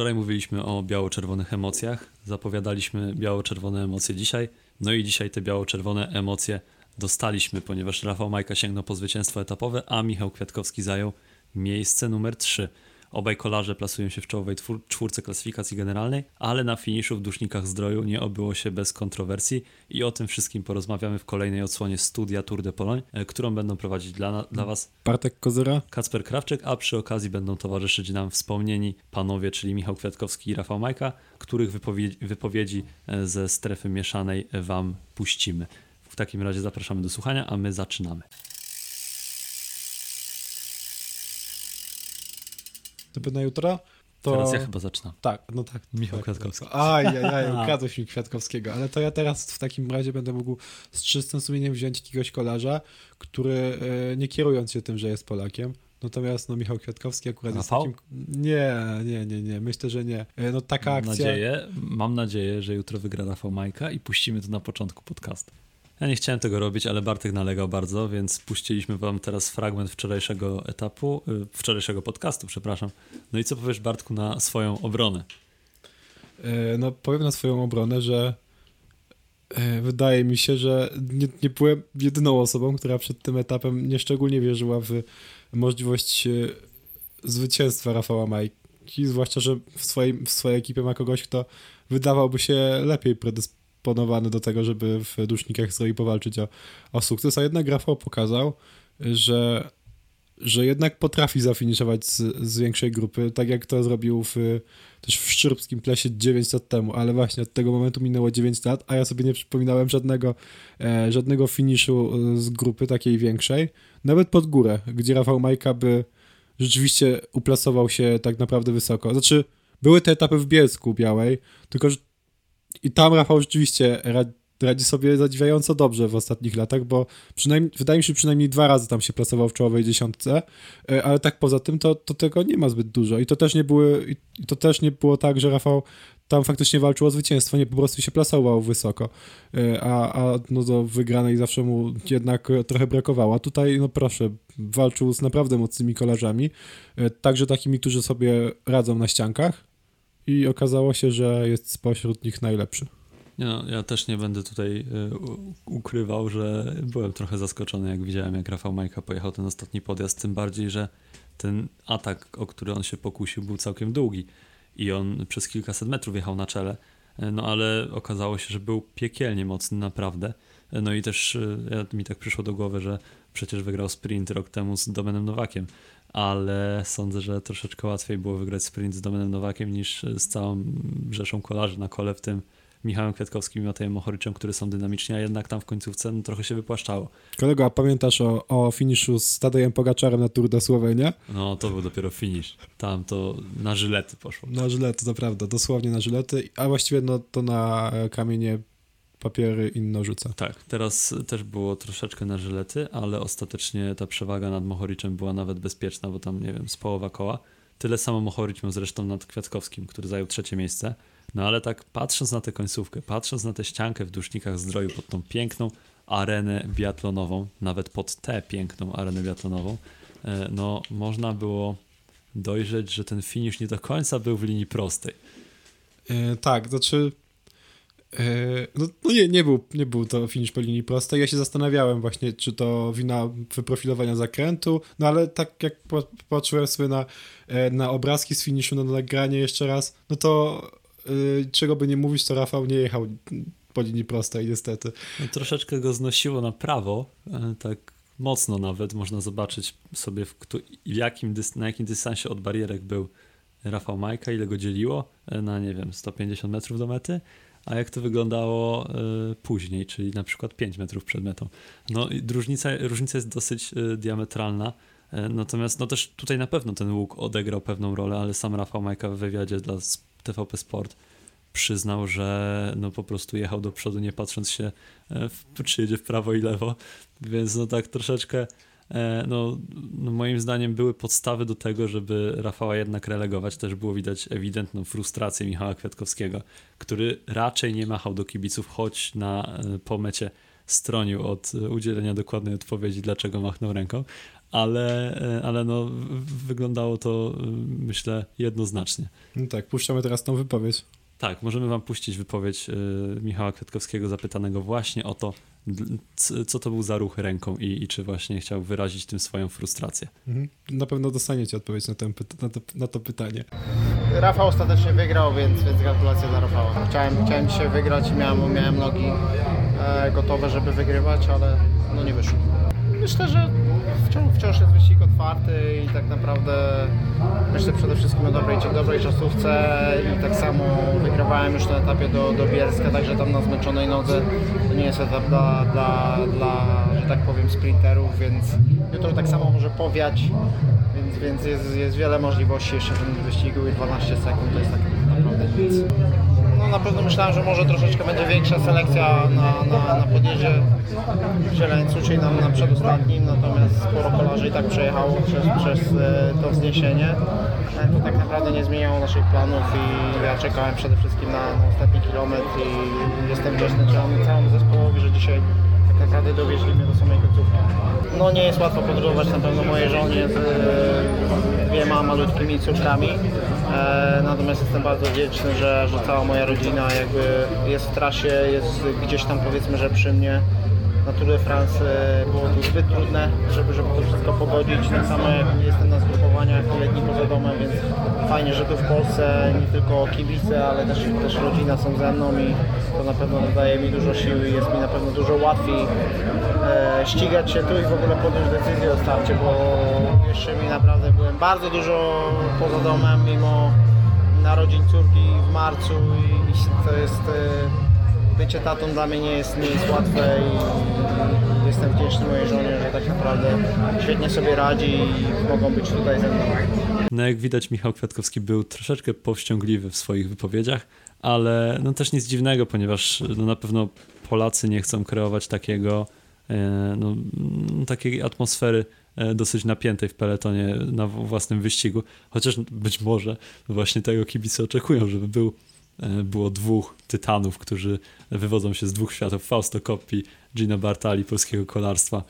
Wczoraj mówiliśmy o biało-czerwonych emocjach, zapowiadaliśmy biało-czerwone emocje dzisiaj, no i dzisiaj te biało-czerwone emocje dostaliśmy, ponieważ Rafał Majka sięgnął po zwycięstwo etapowe, a Michał Kwiatkowski zajął miejsce numer 3. Obaj kolarze plasują się w czołowej czwórce klasyfikacji generalnej, ale na finiszu w Dusznikach Zdroju nie obyło się bez kontrowersji i o tym wszystkim porozmawiamy w kolejnej odsłonie studia Tour de Pologne, e, którą będą prowadzić dla, dla Was Bartek Kozyra, Kacper Krawczyk, a przy okazji będą towarzyszyć nam wspomnieni panowie, czyli Michał Kwiatkowski i Rafał Majka, których wypowiedzi, wypowiedzi e, ze strefy mieszanej Wam puścimy. W takim razie zapraszamy do słuchania, a my zaczynamy. To na jutro. To... Teraz ja chyba zaczynam. Tak, no tak. Michał tak, Kwiatkowski. Aj, aj, aj, ukradłeś mi Kwiatkowskiego, ale to ja teraz w takim razie będę mógł z czystym sumieniem wziąć jakiegoś kolarza, który e, nie kierując się tym, że jest Polakiem, Natomiast no, Michał Kwiatkowski akurat jest takim... Nie, nie, nie, nie. Myślę, że nie. E, no taka mam akcja... Nadzieję, mam nadzieję, że jutro wygra Rafał Majka i puścimy to na początku podcastu. Ja nie chciałem tego robić, ale Bartek nalegał bardzo, więc puściliśmy wam teraz fragment wczorajszego etapu, y, wczorajszego podcastu, przepraszam. No i co powiesz Bartku na swoją obronę? E, no powiem na swoją obronę, że e, wydaje mi się, że nie, nie byłem jedyną osobą, która przed tym etapem nieszczególnie wierzyła w możliwość e, zwycięstwa Rafała Majki, zwłaszcza, że w swojej, w swojej ekipie ma kogoś, kto wydawałby się lepiej predysponowany predysponowany do tego, żeby w dusznikach zrobić powalczyć o, o sukces, a jednak Rafał pokazał, że, że jednak potrafi zafiniszować z, z większej grupy, tak jak to zrobił w, też w Szczurbskim Plesie 9 lat temu, ale właśnie od tego momentu minęło 9 lat, a ja sobie nie przypominałem żadnego, e, żadnego finiszu z grupy takiej większej, nawet pod górę, gdzie Rafał Majka by rzeczywiście uplasował się tak naprawdę wysoko. Znaczy, były te etapy w Bielsku Białej, tylko że i tam Rafał rzeczywiście radzi sobie zadziwiająco dobrze w ostatnich latach, bo przynajmniej, wydaje mi się, przynajmniej dwa razy tam się plasował w czołowej dziesiątce, e, ale tak poza tym to, to tego nie ma zbyt dużo i to też nie były, i to też nie było tak, że Rafał tam faktycznie walczył o zwycięstwo, nie po prostu się plasował wysoko, e, a, a no do wygranej zawsze mu jednak trochę brakowało. A tutaj, no proszę, walczył z naprawdę mocnymi kolarzami, e, także takimi, którzy sobie radzą na ściankach, i okazało się, że jest spośród nich najlepszy. No, ja też nie będę tutaj y, ukrywał, że byłem trochę zaskoczony, jak widziałem, jak Rafał Majka pojechał ten ostatni podjazd, tym bardziej, że ten atak, o który on się pokusił, był całkiem długi i on przez kilkaset metrów jechał na czele, y, no ale okazało się, że był piekielnie mocny, naprawdę. Y, no i też ja, mi tak przyszło do głowy, że przecież wygrał sprint rok temu z Domenem Nowakiem, ale sądzę, że troszeczkę łatwiej było wygrać sprint z Domenem Nowakiem niż z całą rzeszą kolarzy na kole, w tym Michałem Kwiatkowskim i Matejem Mochoryczem, które są dynamiczni, a jednak tam w końcówce no, trochę się wypłaszczało. Kolego, a pamiętasz o, o finiszu z Tadejem Pogaczarem na Tour de Słowenia? No, to był dopiero finish. Tam to na żylety poszło. Na żylety, to prawda, dosłownie na żylety, a właściwie no, to na kamienie papiery inno rzuca. Tak, teraz też było troszeczkę na żylety, ale ostatecznie ta przewaga nad Mohoriczem była nawet bezpieczna, bo tam, nie wiem, z połowa koła. Tyle samo Mohoricz miał zresztą nad Kwiatkowskim, który zajął trzecie miejsce. No ale tak patrząc na tę końcówkę, patrząc na tę ściankę w Dusznikach Zdroju pod tą piękną arenę biatlonową, nawet pod tę piękną arenę biatlonową, e, no można było dojrzeć, że ten finisz nie do końca był w linii prostej. Yy, tak, znaczy no, no, nie, nie, był, nie był to finish po linii prostej. Ja się zastanawiałem właśnie, czy to wina wyprofilowania zakrętu, no ale tak jak patrzyłem sobie na, e, na obrazki z finiszu, na nagranie jeszcze raz, no to yy, czego by nie mówić, to Rafał nie jechał po linii prostej niestety. No, troszeczkę go znosiło na prawo, tak mocno nawet, można zobaczyć sobie w jakim, na jakim dystansie od barierek był Rafał Majka, ile go dzieliło, na nie wiem, 150 metrów do mety a jak to wyglądało y, później, czyli na przykład 5 metrów przed metą. No i różnica, różnica jest dosyć y, diametralna, y, natomiast no też tutaj na pewno ten łuk odegrał pewną rolę, ale sam Rafał Majka w wywiadzie dla TVP Sport przyznał, że no po prostu jechał do przodu nie patrząc się, w, czy jedzie w prawo i lewo, więc no tak troszeczkę no, no, moim zdaniem były podstawy do tego, żeby Rafała jednak relegować. Też było widać ewidentną frustrację Michała Kwiatkowskiego, który raczej nie machał do kibiców, choć na e, pomecie stronił od udzielenia dokładnej odpowiedzi, dlaczego machnął ręką, ale, e, ale no, wyglądało to myślę jednoznacznie. No tak, puszczamy teraz tą wypowiedź. Tak, możemy wam puścić wypowiedź Michała Kwiatkowskiego zapytanego właśnie o to, co to był za ruch ręką i, i czy właśnie chciał wyrazić tym swoją frustrację. Mhm. Na pewno dostaniecie odpowiedź na, ten, na, to, na to pytanie. Rafał ostatecznie wygrał, więc, więc gratulacje dla Rafała. Chciałem, chciałem dzisiaj wygrać i miałem, miałem nogi e, gotowe, żeby wygrywać, ale no nie wyszło. Myślę, że wciąż, wciąż jest wyścig otwarty i tak naprawdę myślę przede wszystkim o dobrej, dobrej czasówce i tak samo wygrywałem już na etapie do, do Bielska, także tam na zmęczonej nodze to nie jest etap dla, dla, dla że tak powiem sprinterów, więc jutro tak samo może powiać, więc, więc jest, jest wiele możliwości jeszcze w tym wyścigu i 12 sekund to jest tak naprawdę nic. No na pewno myślałem, że może troszeczkę będzie większa selekcja na, na, na podjeździe Zieleńcu, czyli na, na przedostatnim, natomiast sporo kolarzy i tak przejechało przez, przez e, to wzniesienie. E, to tak naprawdę nie zmieniało naszych planów i ja czekałem przede wszystkim na, na ostatni kilometr i jestem wdzięczny całemu, zespołowi, że dzisiaj tak naprawdę dowieźli mnie do samej końcówki. No nie jest łatwo podróżować na pewno mojej żonie z e, dwiema malutkimi córkami, e, natomiast jestem bardzo wdzięczny, że, że cała moja rodzina jakby jest w trasie, jest gdzieś tam powiedzmy, że przy mnie na Tour de France e, było to zbyt trudne, żeby, żeby to wszystko pogodzić. Tak samo jak jestem na zgrupowaniach letni poza domem, więc fajnie, że tu w Polsce nie tylko kibice, ale też, też rodzina są ze mną i to na pewno dodaje mi dużo siły i jest mi na pewno dużo łatwiej e, ścigać się tu i w ogóle podjąć decyzję o starcie, bo jeszcze mi naprawdę byłem bardzo dużo poza domem, mimo narodzin córki w marcu i, i to jest e, bycie tatą dla mnie nie jest, nie jest łatwe i jestem wdzięczny mojej żonie, że tak naprawdę świetnie sobie radzi i mogą być tutaj ze mną. No jak widać Michał Kwiatkowski był troszeczkę powściągliwy w swoich wypowiedziach, ale no też nic dziwnego, ponieważ no na pewno Polacy nie chcą kreować takiego e, no, takiej atmosfery e, dosyć napiętej w peletonie na własnym wyścigu, chociaż być może właśnie tego kibice oczekują, żeby był było dwóch tytanów, którzy wywodzą się z dwóch światów, Fausto Coppi, Gino Bartali, polskiego kolarstwa.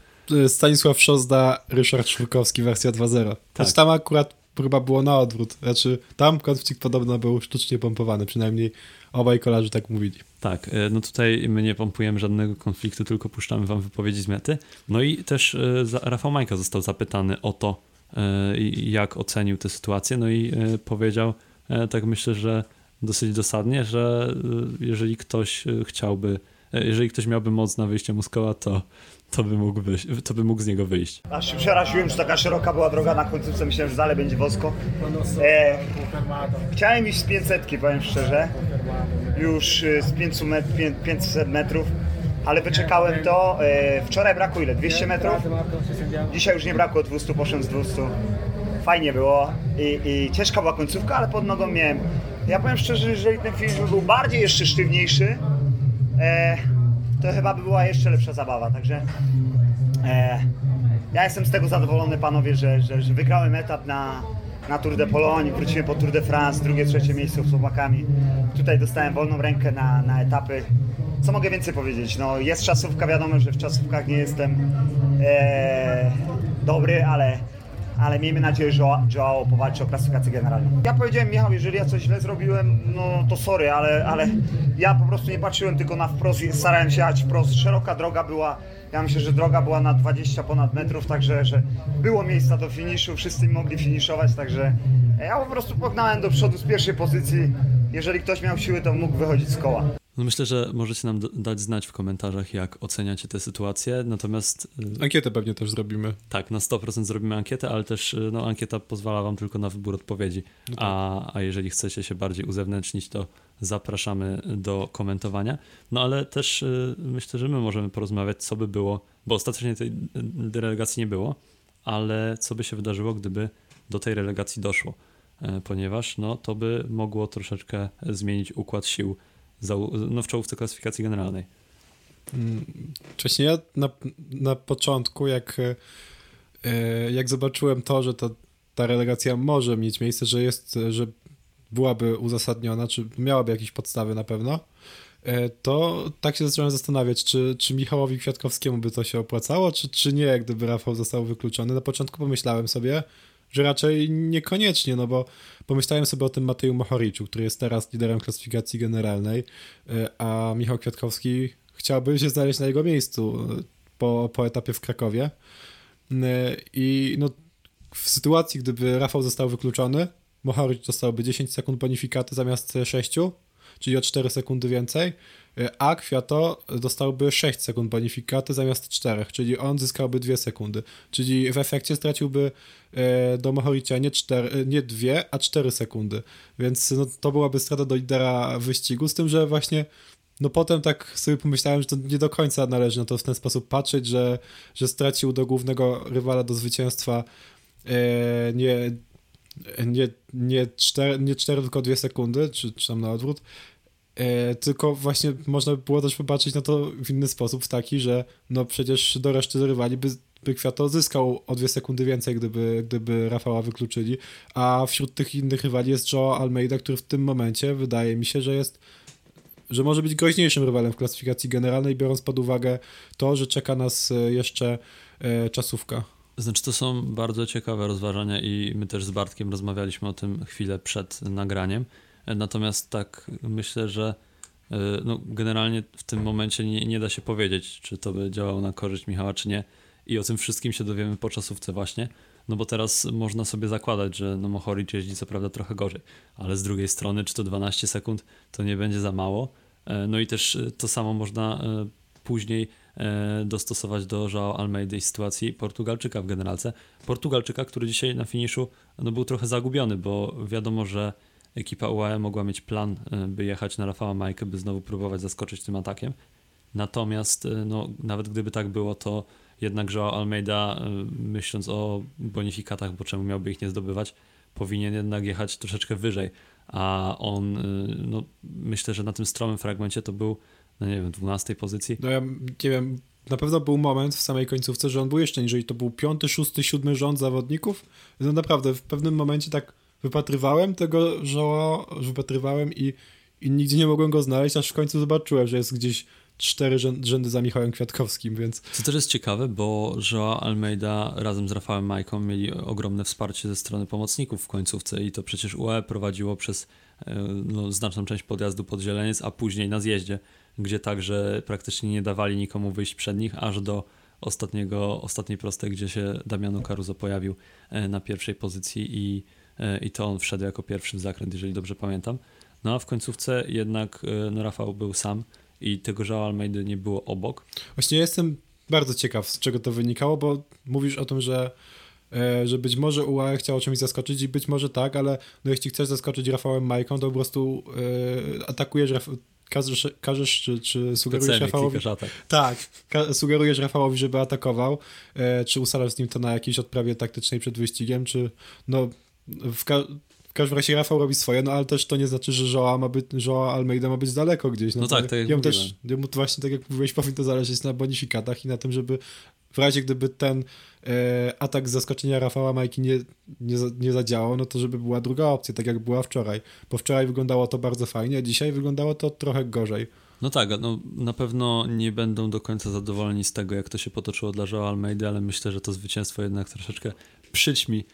E, Stanisław Szozda, Ryszard Szurkowski, wersja 2.0. Tak. Znaczy tam akurat chyba było na odwrót. Znaczy tam konflikt podobno był sztucznie pompowany, przynajmniej obaj kolarzy tak mówili. Tak, e, no tutaj my nie pompujemy żadnego konfliktu, tylko puszczamy wam wypowiedzi z mety. No i też Rafał Majka został zapytany o to, jak ocenił tę sytuację, no i powiedział, tak myślę, że dosyć dosadnie, że y, jeżeli ktoś y, chciałby, y, jeżeli ktoś miałby moc na wyjście mu z to, to, by mógł wyjść, to by mógł z niego wyjść. Aż się przeraziłem, że taka szeroka była droga na końcówce, myślałem, że dalej będzie wosko. E, chciałem iść z 500, powiem szczerze, już z 500, met, 500 metrów, ale wyczekałem to. E, wczoraj brakło ile? 200 metrów? Dzisiaj już nie brakło 200, poszedłem z 200. Fajnie było i, i ciężka była końcówka, ale pod nogą miałem ja powiem szczerze, że jeżeli ten film był bardziej jeszcze sztywniejszy, e, to chyba by była jeszcze lepsza zabawa, także e, ja jestem z tego zadowolony panowie, że, że, że wygrałem etap na, na Tour de Pologne, wróciłem po Tour de France, drugie, trzecie miejsce z chłopakami. Tutaj dostałem wolną rękę na, na etapy. Co mogę więcej powiedzieć? No, jest czasówka, wiadomo, że w czasówkach nie jestem e, dobry, ale ale miejmy nadzieję, że Joao powalczy o klasyfikację generalną. Ja powiedziałem, Michał, jeżeli ja coś źle zrobiłem, no to sorry, ale, ale ja po prostu nie patrzyłem tylko na wprost, starałem się jechać wprost. Szeroka droga była, ja myślę, że droga była na 20 ponad metrów, także że było miejsca do finiszu, wszyscy mogli finiszować, także ja po prostu pognałem do przodu z pierwszej pozycji. Jeżeli ktoś miał siły, to mógł wychodzić z koła. No myślę, że możecie nam dać znać w komentarzach, jak oceniacie tę sytuację, natomiast... Y, ankietę pewnie też zrobimy. Tak, na 100% zrobimy ankietę, ale też y, no, ankieta pozwala wam tylko na wybór odpowiedzi, no tak. a, a jeżeli chcecie się bardziej uzewnętrznić, to zapraszamy do komentowania. No ale też y, myślę, że my możemy porozmawiać, co by było, bo ostatecznie tej delegacji nie było, ale co by się wydarzyło, gdyby do tej relegacji doszło, ponieważ no, to by mogło troszeczkę zmienić układ sił no, w czołówce klasyfikacji generalnej. Mm, wcześniej ja na, na początku, jak, e, jak zobaczyłem to, że to, ta relegacja może mieć miejsce, że jest, że byłaby uzasadniona, czy miałaby jakieś podstawy na pewno, e, to tak się zacząłem zastanawiać, czy, czy Michałowi Kwiatkowskiemu by to się opłacało, czy, czy nie, gdyby Rafał został wykluczony. Na początku pomyślałem sobie, że raczej niekoniecznie, no bo pomyślałem sobie o tym Mateju Mohoriczu, który jest teraz liderem klasyfikacji generalnej, e, a Michał Kwiatkowski chciałby się znaleźć na jego miejscu e, po, po etapie w Krakowie. I no, w sytuacji, gdyby Rafał został wykluczony, Mohoric dostałby 10 sekund bonifikaty zamiast 6, czyli o 4 sekundy więcej, a Kwiato dostałby 6 sekund bonifikaty zamiast 4, czyli on zyskałby 2 sekundy. Czyli w efekcie straciłby e, do Mohoricia nie, 4, nie 2, a 4 sekundy. Więc no, to byłaby strata do lidera wyścigu, z tym, że właśnie no potem tak sobie pomyślałem, że to nie do końca należy na to w ten sposób patrzeć, że, że stracił do głównego rywala do zwycięstwa e, nie, nie, nie, 4, nie 4, tylko 2 sekundy, czy, czy tam na odwrót. E, tylko właśnie można by było też popatrzeć na to w inny sposób, w taki, że no przecież do reszty rywali by, by Kwiato zyskał o 2 sekundy więcej, gdyby, gdyby Rafała wykluczyli, a wśród tych innych rywali jest Joe Almeida, który w tym momencie wydaje mi się, że jest że może być groźniejszym rywalem w klasyfikacji generalnej, biorąc pod uwagę to, że czeka nas e, jeszcze e, czasówka. Znaczy, to są bardzo ciekawe rozważania i my też z Bartkiem rozmawialiśmy o tym chwilę przed nagraniem. Natomiast tak myślę, że e, no, generalnie w tym momencie nie, nie da się powiedzieć, czy to by działało na korzyść Michała, czy nie. I o tym wszystkim się dowiemy po czasówce właśnie. No bo teraz można sobie zakładać, że no Mohoric jeździ co prawda trochę gorzej, ale z drugiej strony, czy to 12 sekund to nie będzie za mało. E, no i też e, to samo można później dostosować do Joao Almeida i sytuacji Portugalczyka w generalce. Portugalczyka, który dzisiaj na finiszu no, był trochę zagubiony, bo wiadomo, że ekipa UAE mogła mieć plan, e, by jechać na Rafała Majkę, by znowu próbować zaskoczyć tym atakiem. Natomiast e, no, nawet gdyby tak było, to jednak Joao Almeida, e, myśląc o bonifikatach, bo czemu miałby ich nie zdobywać, powinien jednak jechać troszeczkę wyżej. A on, no, myślę, że na tym stromym fragmencie to był, no nie wiem, 12 pozycji. No ja nie wiem, na pewno był moment w samej końcówce, że on był jeszcze niżej. To był piąty, szósty, siódmy rząd zawodników. No naprawdę, w pewnym momencie tak wypatrywałem tego żoła, wypatrywałem i, i nigdzie nie mogłem go znaleźć, aż w końcu zobaczyłem, że jest gdzieś cztery rzędy za Michałem Kwiatkowskim, więc... Co też jest ciekawe, bo Joao Almeida razem z Rafałem Majką mieli ogromne wsparcie ze strony pomocników w końcówce i to przecież UE prowadziło przez e, no, znaczną część podjazdu pod Zieleniec, a później na zjeździe, gdzie także praktycznie nie dawali nikomu wyjść przed nich, aż do ostatniego, ostatniej prostej, gdzie się Damiano Caruso pojawił e, na pierwszej pozycji i i to on wszedł jako pierwszy w zakręt, jeżeli dobrze pamiętam. No a w końcówce jednak e, no, Rafał był sam i tego Joao Almeida nie było obok. Właśnie jestem bardzo ciekaw, z czego to wynikało, bo mówisz o tym, że e, że być może UAE chciało czymś zaskoczyć i być może tak, ale no jeśli chcesz zaskoczyć Rafałem Majką, to po prostu atakujesz Raf każesz, każesz czy, czy sugerujesz Rafałowi... Tak, sugerujesz Rafałowi, żeby atakował, czy ustalasz z nim to na jakiejś odprawie taktycznej przed wyścigiem, czy no w, ka w każdym razie Rafał robi swoje, no ale też to nie znaczy, że Joa, ma być, Joa Almeida ma być daleko gdzieś. No, no tak, tak jak jemu też, jemu właśnie, tak jak mówiłeś, powinno zależeć na bonifikatach i na tym, żeby w razie gdyby ten e, atak z zaskoczenia Rafała Majki nie, nie, nie zadziałał, no to żeby była druga opcja, tak jak była wczoraj. Bo wczoraj wyglądało to bardzo fajnie, a dzisiaj wyglądało to trochę gorzej. No tak, no na pewno nie będą do końca zadowoleni z tego, jak to się potoczyło dla Joa Almeida, ale myślę, że to zwycięstwo jednak troszeczkę przyćmi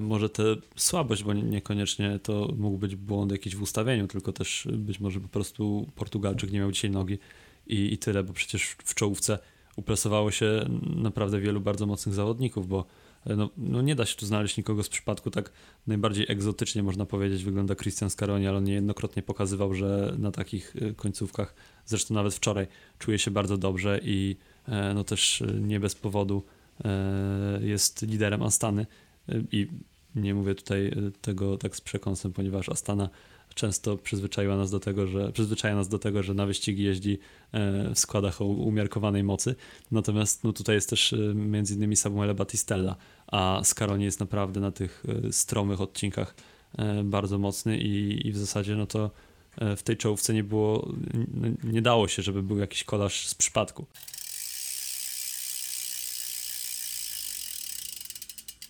może tę słabość, bo niekoniecznie to mógł być błąd jakiś w ustawieniu, tylko też być może po prostu Portugalczyk nie miał dzisiaj nogi i, i tyle, bo przecież w czołówce uplasowało się naprawdę wielu bardzo mocnych zawodników, bo e, no, no, nie da się tu znaleźć nikogo z przypadku tak najbardziej egzotycznie można powiedzieć wygląda Christian Scaroni, ale on niejednokrotnie pokazywał, że na takich e, końcówkach, zresztą nawet wczoraj, czuje się bardzo dobrze i no też nie bez powodu jest liderem Astany i nie mówię tutaj e, tego tak z przekąsem, ponieważ Astana często przyzwyczaiła nas do tego, że przyzwyczaja nas do tego, że na wyścigi jeździ e, w składach o umiarkowanej mocy. Natomiast no, tutaj jest też e, między innymi Samuele Battistella, a Scaroni jest naprawdę na tych stromych odcinkach bardzo mocny i, i w zasadzie no to w tej czołówce nie było, nie dało się, żeby był jakiś kolarz z przypadku.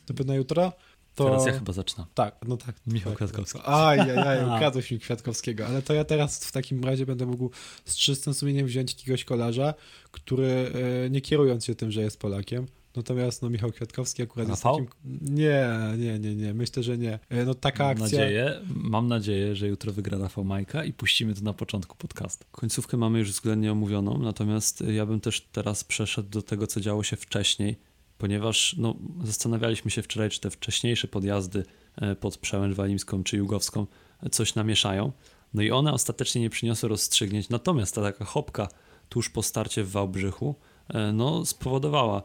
To by na jutro. To... Teraz ja chyba zaczynam. Tak, no tak. Michał tak, Kwiatkowski. Aj, aj, aj, ukradłeś mi Kwiatkowskiego, ale to ja teraz w takim razie będę mógł z czystym sumieniem wziąć jakiegoś kolarza, który e, nie kierując się tym, że jest Polakiem, natomiast no Michał Kwiatkowski akurat jest takim... Nie, nie, nie, nie, myślę, że nie. E, No taka Mam akcja... nadzieję, mam nadzieję, że jutro wygra Rafał Majka i puścimy to na początku podcastu. Końcówkę mamy już względnie omówioną, natomiast ja bym też teraz przeszedł do tego, co działo się wcześniej, ponieważ no, zastanawialiśmy się wczoraj, czy te wcześniejsze podjazdy e, pod Przełęcz Walimską czy Jugowską e, coś namieszają. No i one ostatecznie nie przyniosły rozstrzygnięć, natomiast ta taka hopka tuż po starcie w Wałbrzychu e, no, spowodowała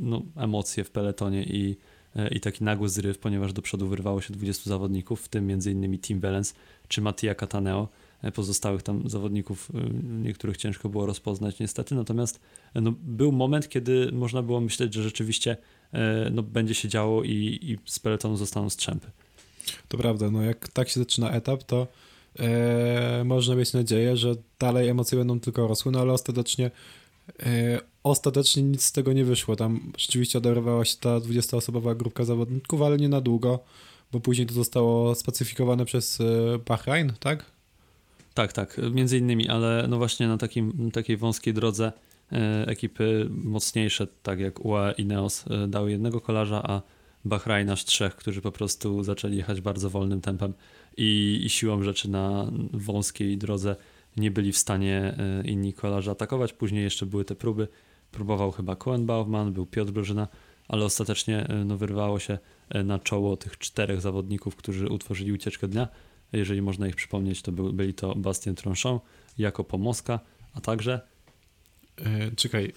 no, emocje w peletonie i, i taki nagły zryw, ponieważ do przodu wyrwało się 20 zawodników, w tym m.in. Tim Wellens czy Mattia Cataneo. Pozostałych tam zawodników, e, niektórych ciężko było rozpoznać niestety, natomiast no, był moment, kiedy można było myśleć, że rzeczywiście e, no, będzie się działo i, i z peletonu zostaną strzępy. To prawda, no jak tak się zaczyna etap, to e, można mieć nadzieję, że dalej emocje będą tylko rosły, no ale ostatecznie e, ostatecznie nic z tego nie wyszło. Tam rzeczywiście oderwała się ta 20-osobowa grupka zawodników, ale nie na długo, bo później to zostało spacyfikowane przez Bahrain, tak? Tak, tak, między innymi, ale no właśnie na takim, takiej wąskiej drodze e, ekipy mocniejsze, tak jak UAE i Neos, e, dały jednego kolarza, a Bahrain aż trzech, którzy po prostu zaczęli jechać bardzo wolnym tempem i, i siłą rzeczy na wąskiej drodze nie byli w stanie e, inni kolarze atakować. Później jeszcze były te próby. Próbował chyba Cohen Baumann, był Piotr Brożyna, ale ostatecznie no, wyrwało się na czoło tych czterech zawodników, którzy utworzyli ucieczkę dnia. Jeżeli można ich przypomnieć, to był, byli to Bastien Tronchon, Jako Pomoska, a także E, czekaj.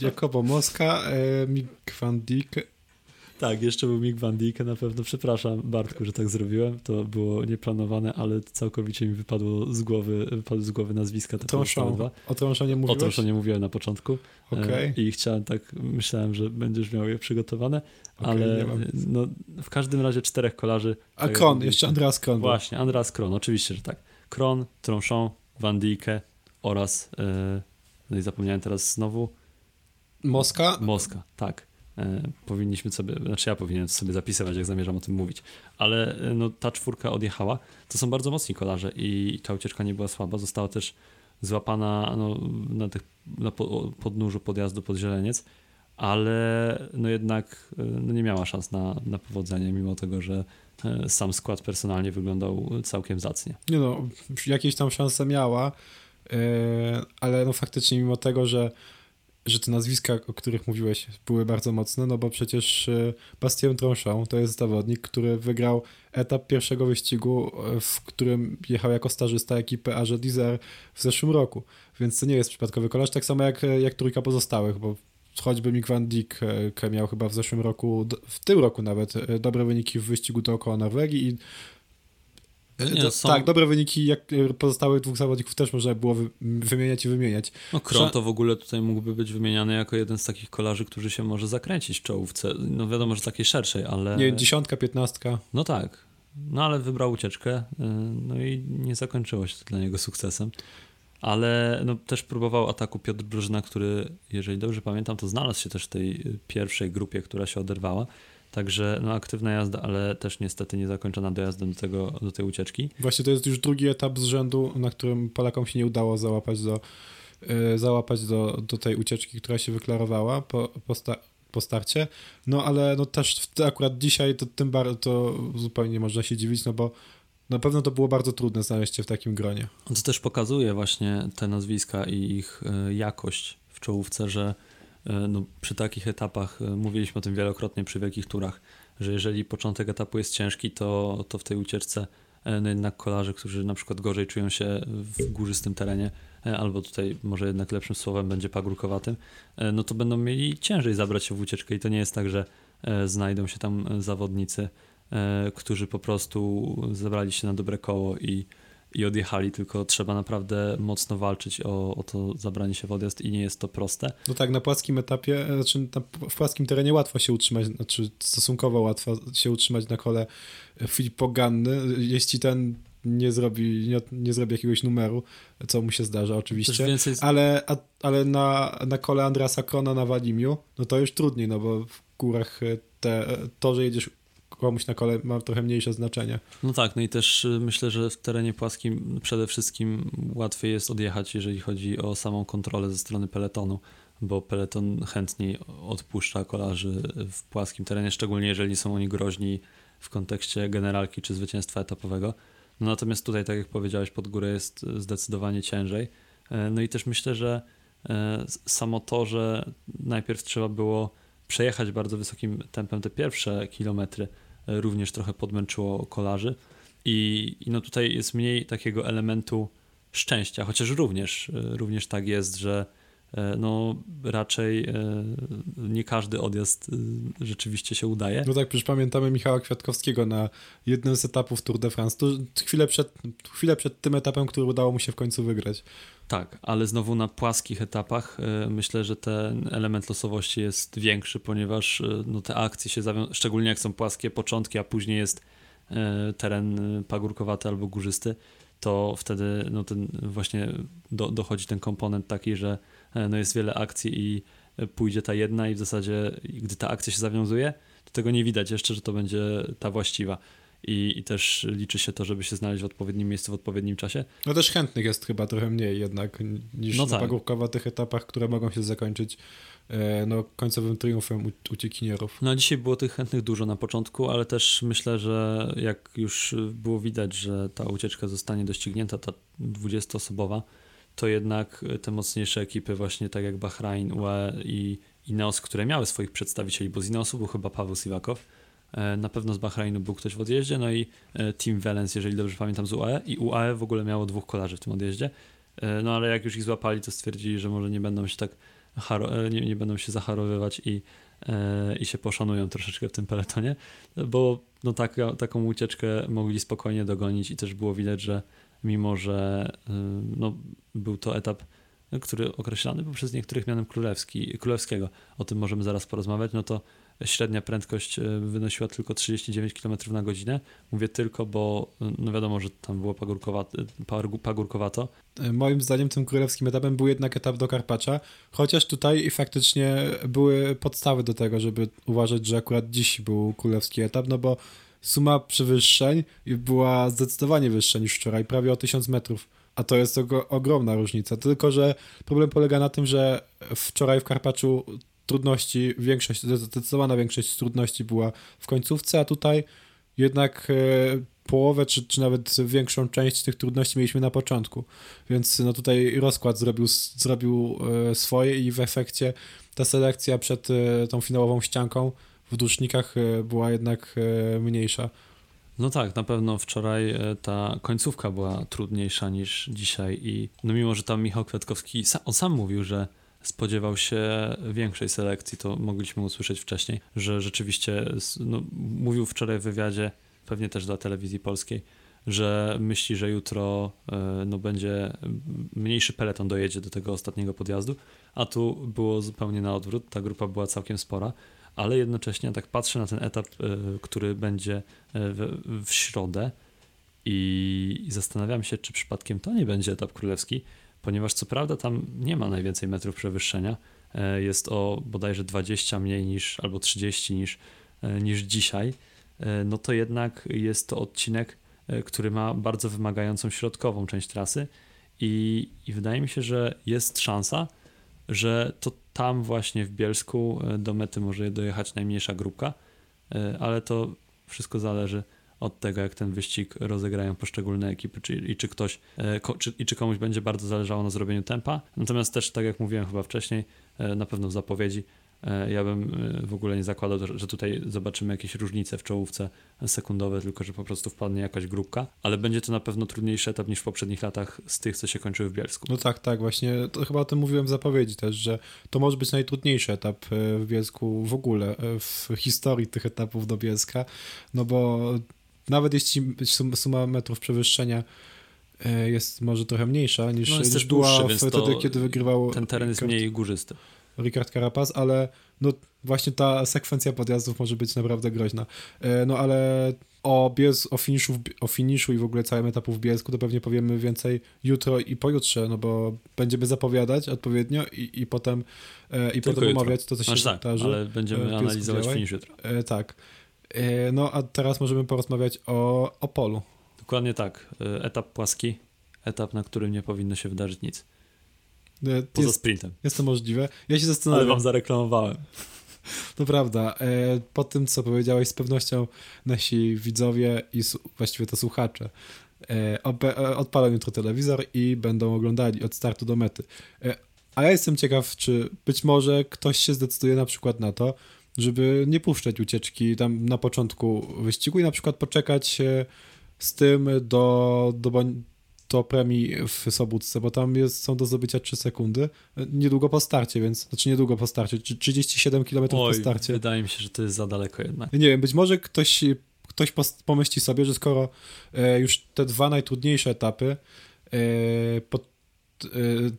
Jakobo Moska, e, Mick van Dijk. Tak, jeszcze był Mick Van Dijk na pewno. Przepraszam Bartku, że tak zrobiłem. To było nieplanowane, ale całkowicie mi wypadło z głowy, wypadły z głowy nazwiska te pozostałe dwa. O Trąszonie O mówiłeś? Tronszonie mówiłem na początku. E, I chciałem tak, myślałem, że będziesz miał je przygotowane, Okej, ale no, w każdym razie czterech kolarzy. A tak Kron, jeszcze Andreas Kron. Właśnie, Andreas Kron, oczywiście, że tak. Kron, Tronchon, Van Dijke oraz, e, no i zapomniałem teraz znowu, Moska. Moska, tak. E, powinniśmy sobie, znaczy ja powinienem sobie zapisywać, jak zamierzam o tym mówić. Ale e, no, ta czwórka odjechała. To są bardzo mocni kolarze i ta ucieczka nie była słaba. Została też złapana no, na, tych, na po, podnóżu podjazdu pod Zieleniec, ale no jednak e, no, nie miała szans na, na powodzenie, mimo tego, że sam skład personalnie wyglądał całkiem zacnie. Nie no, jakieś tam szanse miała, ale no faktycznie mimo tego, że, że te nazwiska, o których mówiłeś, były bardzo mocne, no bo przecież e, Bastien Tronchon to jest zawodnik, który wygrał etap pierwszego wyścigu, e, w którym jechał jako stażysta ekipy Arze Dizer w zeszłym roku, więc to nie jest przypadkowy kolarz, tak samo jak, jak trójka pozostałych, bo choćby Mick Van Dijk e, miał chyba w zeszłym roku, w tym roku nawet, e, dobre wyniki w wyścigu dookoła Norwegii i Nie, to, są- Tak, dobre wyniki jak pozostałych dwóch zawodników też można było wy, wymieniać i wymieniać. No Kron to w ogóle tutaj mógłby być wymieniany jako jeden z takich kolarzy, którzy się może zakręcić w czołówce. No wiadomo, że takiej szerszej, ale... Nie, dziesiątka, piętnastka. No tak. No ale wybrał ucieczkę, y, no i nie zakończyło się to dla niego sukcesem. Ale no, też próbował ataku Piotr Brużyna, który, jeżeli dobrze pamiętam, to znalazł się też w tej y, pierwszej grupie, która się oderwała. Także no, aktywna jazda, ale też niestety nie zakończona dojazdem do, tego, do tej ucieczki. Właśnie to jest już drugi etap z rzędu, na którym Polakom się nie udało załapać do, e, załapać do, do tej ucieczki, która się wyklarowała po, po, sta, po starcie. No ale no też w, akurat dzisiaj to tym bardziej to zupełnie nie można się dziwić, no bo na pewno to było bardzo trudne znaleźć się w takim gronie. To też pokazuje właśnie te nazwiska i ich e, jakość w czołówce, że no, przy takich etapach, e, mówiliśmy o tym wielokrotnie przy wielkich turach, że jeżeli początek etapu jest ciężki, to, to w tej ucieczce e, no jednak kolarze, którzy na przykład gorzej czują się w górzystym terenie, e, albo tutaj może jednak lepszym słowem będzie pagórkowatym, e, no to będą mieli ciężej zabrać się w ucieczkę. I to nie jest tak, że e, znajdą się tam e, zawodnicy, e, którzy po prostu zabrali się na dobre koło i, i odjechali, tylko trzeba naprawdę mocno walczyć o, o to zabranie się w odjazd i nie jest to proste. No tak, na płaskim etapie, e, znaczy na, w płaskim terenie łatwo się utrzymać, znaczy stosunkowo łatwo się utrzymać na kole Filip Poganny, jeśli ten nie zrobi, nie, nie zrobi jakiegoś numeru, co mu się zdarza oczywiście, więcej, ale, a, ale na, na kole Andrasa Krona na Walimiu, no to już trudniej, no bo w górach e, te, to, że jedziesz komuś na kole ma trochę mniejsze znaczenie. No tak, no i też y, myślę, że w terenie płaskim przede wszystkim łatwiej jest odjechać, jeżeli chodzi o samą kontrolę ze strony peletonu, bo peleton chętniej odpuszcza kolarzy w płaskim terenie, szczególnie jeżeli są oni groźni w kontekście generalki czy zwycięstwa etapowego. No natomiast tutaj, tak jak powiedziałeś, pod górę jest zdecydowanie ciężej. E, no i też myślę, że e, samo to, że najpierw trzeba było przejechać bardzo wysokim tempem te pierwsze kilometry, również trochę podmęczyło kolarzy. I, I no tutaj jest mniej takiego elementu szczęścia, chociaż również, również tak jest, że no raczej e, nie każdy odjazd e, rzeczywiście się udaje. No tak, przecież pamiętamy Michała Kwiatkowskiego na jednym z etapów Tour de France, to chwilę przed, chwilę przed tym etapem, który udało mu się w końcu wygrać. Tak, ale znowu na płaskich etapach myślę, że ten element losowości jest większy, ponieważ no, te akcje się zawiązują, szczególnie jak są płaskie początki, a później jest teren pagórkowaty albo górzysty, to wtedy no, ten właśnie do, dochodzi ten komponent taki, że E, no jest wiele akcji i e, pójdzie ta jedna i w zasadzie gdy ta akcja się zawiązuje, to tego nie widać jeszcze, że to będzie ta właściwa. I, I też liczy się to, żeby się znaleźć w odpowiednim miejscu w odpowiednim czasie. No też chętnych jest chyba trochę mniej jednak niż no tak. na pagórkowatych etapach, które mogą się zakończyć e, no, końcowym triumfem uciekinierów. No dzisiaj było tych chętnych dużo na początku, ale też myślę, że jak już było widać, że ta ucieczka zostanie doścignięta, ta 20-osobowa, to jednak te mocniejsze ekipy, właśnie tak jak Bahrain, UE i Ineos, które miały swoich przedstawicieli, bo z Ineosu był chyba Paweł Siwakow, e, na pewno z Bahrainu był ktoś w odjeździe, no i e, Team Valence, jeżeli dobrze pamiętam, z UAE i UAE w ogóle miało dwóch kolarzy w tym odjeździe, e, no ale jak już ich złapali, to stwierdzili, że może nie będą się tak nie, nie będą się zacharowywać i, i się poszanują troszeczkę w tym peletonie, bo no tak, taką ucieczkę mogli spokojnie dogonić i też było widać, że mimo że y, no, był to etap, który określany był przez niektórych mianem królewski, królewskiego. O tym możemy zaraz porozmawiać. No to średnia prędkość y, wynosiła tylko 39 km na godzinę. Mówię tylko, bo y, no wiadomo, że tam było pagórkowato, pagórkowato. Moim zdaniem tym królewskim etapem był jednak etap do Karpacza, chociaż tutaj faktycznie były podstawy do tego, żeby uważać, że akurat dziś był królewski etap, no bo suma przewyższeń była zdecydowanie wyższa niż wczoraj, prawie o 1000 metrów. A to jest ogromna różnica. Tylko, że problem polega na tym, że wczoraj w Karpaczu trudności, większość, zdecydowana większość trudności była w końcówce, a tutaj jednak e, połowę, czy, czy nawet większą część tych trudności mieliśmy na początku. Więc no tutaj rozkład zrobił, zrobił e, swoje i w efekcie ta selekcja przed e, tą finałową ścianką w dusznikach e, była jednak e, mniejsza. No tak, na pewno wczoraj e, ta końcówka była trudniejsza niż dzisiaj i no mimo, że tam Michał Kwiatkowski, on sam mówił, że spodziewał się większej selekcji, to mogliśmy usłyszeć wcześniej, że rzeczywiście no, mówił wczoraj w wywiadzie, pewnie też dla telewizji polskiej, że myśli, że jutro no, będzie mniejszy peleton dojedzie do tego ostatniego podjazdu, a tu było zupełnie na odwrót, ta grupa była całkiem spora ale jednocześnie tak patrzę na ten etap, e, który będzie e, w, w środę i, zastanawiam się, czy przypadkiem to nie będzie etap królewski, ponieważ co prawda tam nie ma najwięcej metrów przewyższenia, e, jest o bodajże 20 mniej niż, albo 30 niż, niż dzisiaj, no to jednak jest to odcinek, który ma bardzo wymagającą środkową część trasy i, i wydaje mi się, że jest szansa, że to tam właśnie w Bielsku e, do mety może dojechać najmniejsza grupka, e, ale to wszystko zależy od tego, jak ten wyścig rozegrają poszczególne ekipy czy, i, czy ktoś, e, ko, czy, i czy komuś będzie bardzo zależało na zrobieniu tempa. Natomiast też, tak jak mówiłem chyba wcześniej, na pewno w zapowiedzi ja bym e, w ogóle nie zakładał, że tutaj zobaczymy jakieś różnice w czołówce sekundowe, tylko że po prostu wpadnie jakaś grupka, ale będzie to na pewno trudniejszy etap niż w poprzednich latach z tych, co się kończyły w Bielsku. No tak, tak, właśnie to chyba o tym mówiłem w zapowiedzi też, że to może być najtrudniejszy etap e, w Bielsku w ogóle, w historii tych etapów do Bielska, no bo nawet jeśli suma metrów przewyższenia jest może trochę mniejsza niż, no niż była dłuższy, wtedy, kiedy wygrywał... Ten teren jest mniej górzysty. Ricard Carapaz, ale no właśnie ta sekwencja podjazdów może być naprawdę groźna. E, no ale o, Biels, o, finiszu, o finiszu i w ogóle całym etapu w Bielsku to pewnie powiemy więcej jutro i pojutrze, no bo będziemy zapowiadać odpowiednio i, i potem, e, i Tylko potem omawiać to, co się Znaczy tak, wydarzy. ale e, będziemy Bielsku analizować Białej. finisz jutro. E, tak. E, no a teraz możemy porozmawiać o, o polu. Dokładnie tak. E, Etap płaski, etap, na którym nie powinno się wydarzyć nic. E, Poza jest, sprintem. jest to możliwe. Ja się Ale zastanawiam. wam zareklamowałem. To prawda. E, po tym, co powiedziałeś, z pewnością nasi widzowie i właściwie to słuchacze e, odpalą jutro telewizor i będą oglądali od startu do mety. A ja jestem ciekaw, czy być może ktoś się zdecyduje na przykład na to, żeby nie puszczać ucieczki tam na początku wyścigu i na przykład poczekać z tym do, do, premii w Sobótce, bo tam jest, są do zdobycia 3 sekundy, niedługo po starcie, więc, znaczy niedługo po starcie, czy 37 km po Oj, starcie. wydaje mi się, że to jest za daleko jednak. Nie wiem, być może ktoś, ktoś pomyśli sobie, że skoro e, już te dwa najtrudniejsze etapy, e, po, e,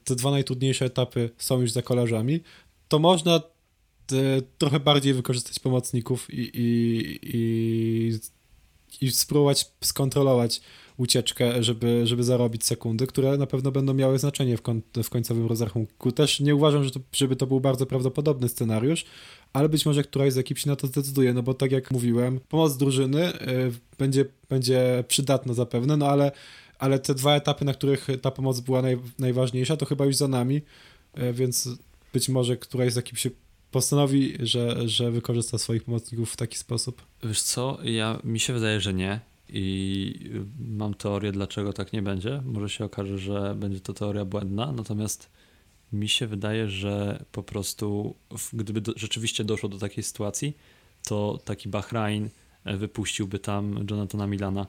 te dwa najtrudniejsze etapy są już za kolarzami, to można e, trochę bardziej wykorzystać pomocników i, i, i, i spróbować skontrolować ucieczkę, żeby, żeby zarobić sekundy, które na pewno będą miały znaczenie w, w końcowym rozrachunku. Też nie uważam, że to, żeby to był bardzo prawdopodobny scenariusz, ale być może któraś z ekip się na to zdecyduje, no bo tak jak mówiłem, pomoc drużyny y, będzie, będzie przydatna zapewne, no ale, ale te dwa etapy, na których ta pomoc była naj, najważniejsza, to chyba już za nami, y, więc być może któraś z ekip się postanowi, że, że wykorzysta swoich pomocników w taki sposób. Wiesz co, ja, mi się wydaje, że nie i y, mam teorię, dlaczego tak nie będzie. Może się okaże, że będzie to teoria błędna, natomiast mi się wydaje, że po prostu gdyby do, rzeczywiście doszło do takiej sytuacji, to taki Bahrain e, wypuściłby tam Jonathana Milana,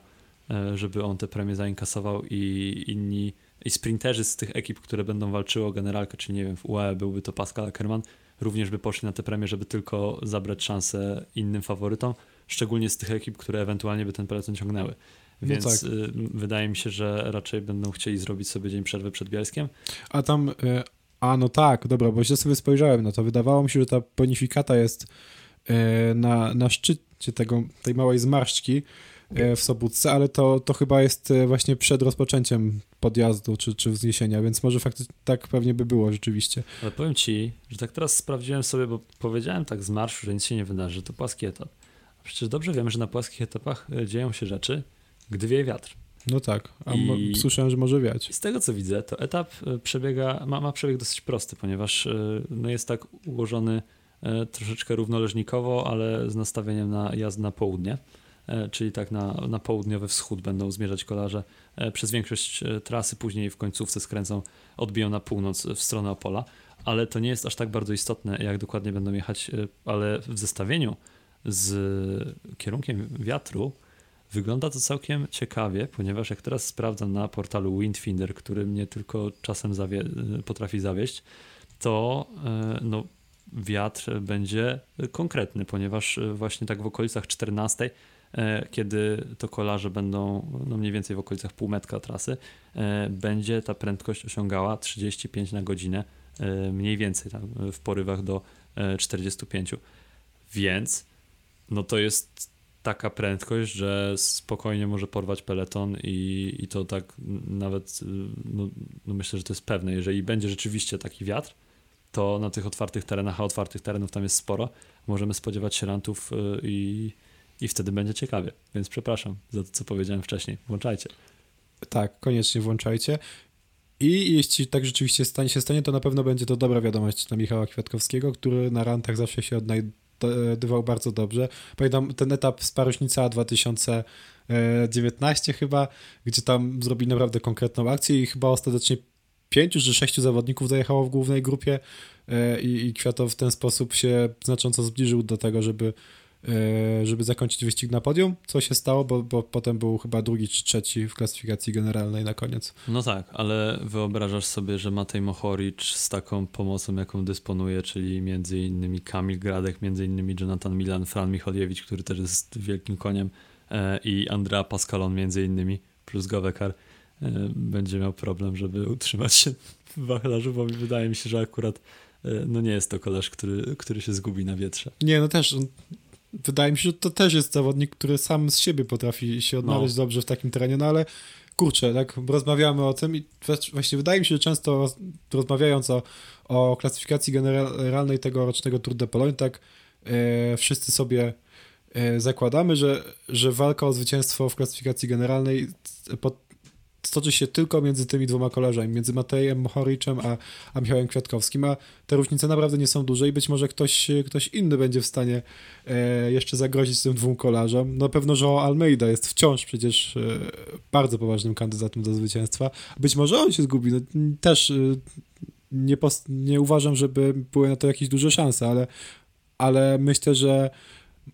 e, żeby on tę premię zainkasował i inni i sprinterzy z tych ekip, które będą walczyły o generalkę, czyli nie wiem, w UAE byłby to Pascal Ackermann, również by poszli na tę premię, żeby tylko zabrać szansę innym faworytom, szczególnie z tych ekip, które ewentualnie by ten peloton ciągnęły. No Więc tak. y, wydaje mi się, że raczej będą chcieli zrobić sobie dzień przerwy przed Bielskiem. A tam, y, a no tak, dobra, bo źle sobie spojrzałem na to. Wydawało mi się, że ta bonifikata jest y, na, na szczycie tego, tej małej zmarszczki w Sobótce, ale to, to chyba jest właśnie przed rozpoczęciem podjazdu czy, czy wzniesienia, więc może faktycznie tak pewnie by było rzeczywiście. Ale powiem ci, że tak teraz sprawdziłem sobie, bo powiedziałem tak z marszu, że nic się nie wydarzy, to płaski etap. Przecież dobrze wiemy, że na płaskich etapach y, dzieją się rzeczy, gdy wieje wiatr. No tak, a I- słyszałem, że może wiać. Z tego co widzę, to etap y, przebiega, ma, ma przebieg dosyć prosty, ponieważ y, no jest tak ułożony troszeczkę równoleżnikowo, ale z nastawieniem na jazdę na południe, czyli tak na, na południowy wschód będą zmierzać kolarze przez większość trasy, później w końcówce skręcą, odbiją na północ w stronę Opola, ale to nie jest aż tak bardzo istotne, jak dokładnie będą jechać, ale w zestawieniu z kierunkiem wiatru Wygląda to całkiem ciekawie, ponieważ jak teraz sprawdzam na portalu Windfinder, który mnie tylko czasem zawie potrafi zawieść, to e, no, wiatr będzie konkretny, ponieważ e, właśnie tak w okolicach 14, e, kiedy to kolarze będą no mniej więcej w okolicach półmetka trasy, będzie ta prędkość osiągała 35 na godzinę, mniej więcej w porywach do e, 45. Więc no to jest taka prędkość, że spokojnie może porwać peleton i, i to tak nawet, no, no myślę, że to jest pewne. Jeżeli będzie rzeczywiście taki wiatr, to na tych otwartych terenach, a otwartych terenów tam jest sporo, możemy spodziewać się rantów y, i, i wtedy będzie ciekawie. Więc przepraszam za to, co powiedziałem wcześniej. Włączajcie. Tak, koniecznie włączajcie. I jeśli tak rzeczywiście stanie się stanie, to na pewno będzie to dobra wiadomość dla Michała Kwiatkowskiego, który na rantach zawsze się odnajdywał bardzo dobrze. Pamiętam ten etap z Paryżnica 2019 chyba, gdzie tam zrobili naprawdę konkretną akcję i chyba ostatecznie pięciu czy sześciu zawodników dojechało w głównej grupie e, i, i Kwiatow w ten sposób się znacząco zbliżył do tego, żeby e, żeby zakończyć wyścig na podium, co się stało, bo, bo potem był chyba drugi czy trzeci w klasyfikacji generalnej na koniec. No tak, ale wyobrażasz sobie, że Matej Mohoric z taką pomocą, jaką dysponuje, czyli między innymi Kamil Gradek, między innymi Jonathan Milan, Fran Micholiewicz, który też jest wielkim koniem e, i Andrea Pascalon między innymi, plus Govekar, e, będzie miał problem, żeby utrzymać się w wachlarzu, bo wydaje mi się, że akurat e, no nie jest to kolarz, który, który się zgubi na wietrze. Nie, no też wydaje mi się, że to też jest zawodnik, który sam z siebie potrafi się odnaleźć No. dobrze w takim terenie, no ale kurczę, tak rozmawiamy o tym i właśnie wydaje mi się, że często roz, rozmawiając o, o klasyfikacji generalnej tego rocznego Tour de Pologne, tak e, wszyscy sobie e, zakładamy, że, że walka o zwycięstwo w klasyfikacji generalnej pod, stoczy się tylko między tymi dwoma kolarzami, między Matejem Mohoriczem a, a Michałem Kwiatkowskim, a te różnice naprawdę nie są duże i być może ktoś, ktoś inny będzie w stanie e, jeszcze zagrozić tym dwóm kolarzom. Na pewno, że Almeida jest wciąż przecież e, bardzo poważnym kandydatem do zwycięstwa. Być może on się zgubi. No, też e, nie, nie uważam, żeby były na to jakieś duże szanse, ale, ale myślę, że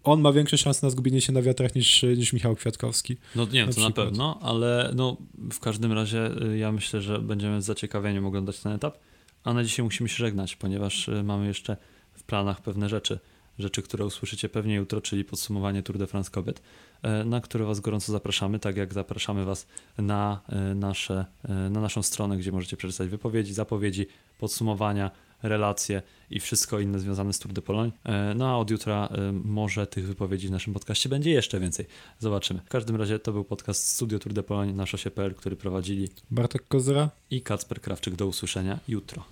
on ma większe szanse na zgubienie się na wiatrach niż, niż Michał Kwiatkowski. No nie, Na to na przykład. pewno, ale no w każdym razie y, ja myślę, że będziemy z zaciekawieniem oglądać ten etap, a na dzisiaj musimy się żegnać, ponieważ y, mamy jeszcze w planach pewne rzeczy, rzeczy, które usłyszycie pewnie jutro, czyli podsumowanie Tour de France kobiet, e, na które Was gorąco zapraszamy, tak jak zapraszamy Was na, nasze, na naszą stronę, gdzie możecie przeczytać wypowiedzi, zapowiedzi, podsumowania, relacje i wszystko inne związane z Tour de Pologne. E, No a od jutra e, może tych wypowiedzi w naszym podcaście będzie jeszcze więcej. Zobaczymy. W każdym razie to był podcast Studio Tour de Pologne na szosie.pl, który prowadzili Bartek Kozera? i Kacper Krawczyk. Do usłyszenia jutro.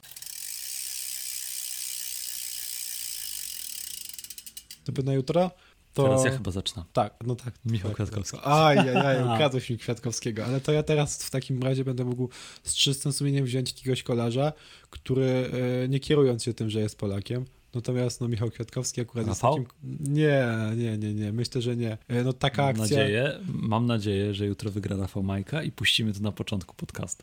To by na jutro? To... Teraz ja chyba zaczynam. Tak, no tak. Michał tak, Kwiatkowski. tak. Aj, aj, aj, A. ukradłeś mi Kwiatkowskiego, ale to ja teraz w takim razie będę mógł z czystym sumieniem wziąć jakiegoś kolarza, który e, nie kierując się tym, że jest Polakiem, natomiast no Michał Kwiatkowski akurat jest takim... Nie, nie, nie, nie, myślę, że nie. E, No taka Mam akcja... nadzieję, mam nadzieję, że jutro wygra Rafał Majka i puścimy to na początku podcastu.